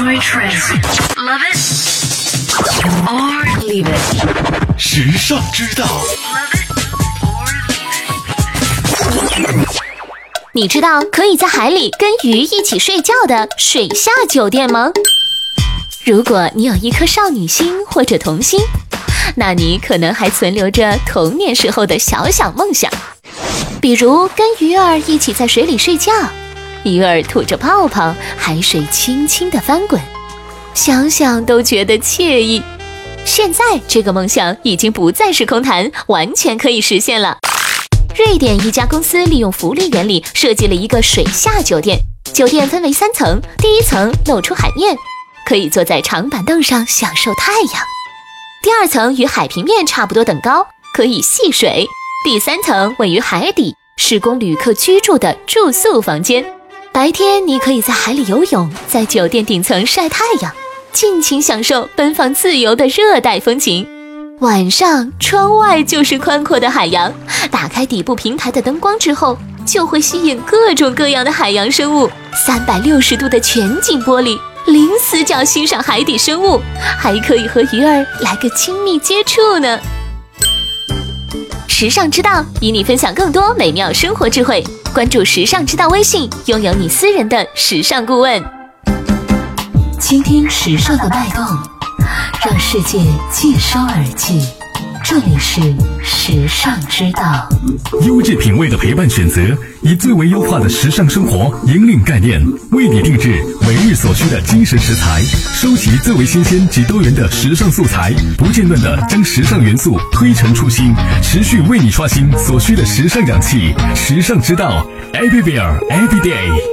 Enjoy trends. Love it or leave it. 时尚之道.你知道可以在海里跟鱼一起睡觉的水下酒店吗？如果你有一颗少女心或者童心，那你可能还存留着童年时候的小小梦想，比如跟鱼儿一起在水里睡觉，鱼儿吐着泡泡，海水轻轻地翻滚，想想都觉得惬意。现在这个梦想已经不再是空谈，完全可以实现了。瑞典一家公司利用浮力原理设计了一个水下酒店，酒店分为三层，第一层露出海面，可以坐在长板凳上享受太阳；第二层与海平面差不多等高，可以戏水；第三层位于海底，是供旅客居住的住宿房间。白天你可以在海里游泳，在酒店顶层晒太阳，尽情享受奔放自由的热带风情。晚上，窗外就是宽阔的海洋。打开底部平台的灯光之后，就会吸引各种各样的海洋生物。三百六十度的全景玻璃，零死角欣赏海底生物，还可以和鱼儿来个亲密接触呢。时尚之道与你分享更多美妙生活智慧，关注时尚之道微信，拥有你私人的时尚顾问。倾听时尚的脉动，让世界尽收耳际。这里是时尚之道。优质品味的陪伴选择，以最为优化的时尚生活引领概念，为你定制每日所需的精神食材，收集最为新鲜及多元的时尚素材，不间断的将时尚元素推陈出新，持续为你刷新所需的时尚氧气。时尚之道，everywhere every day。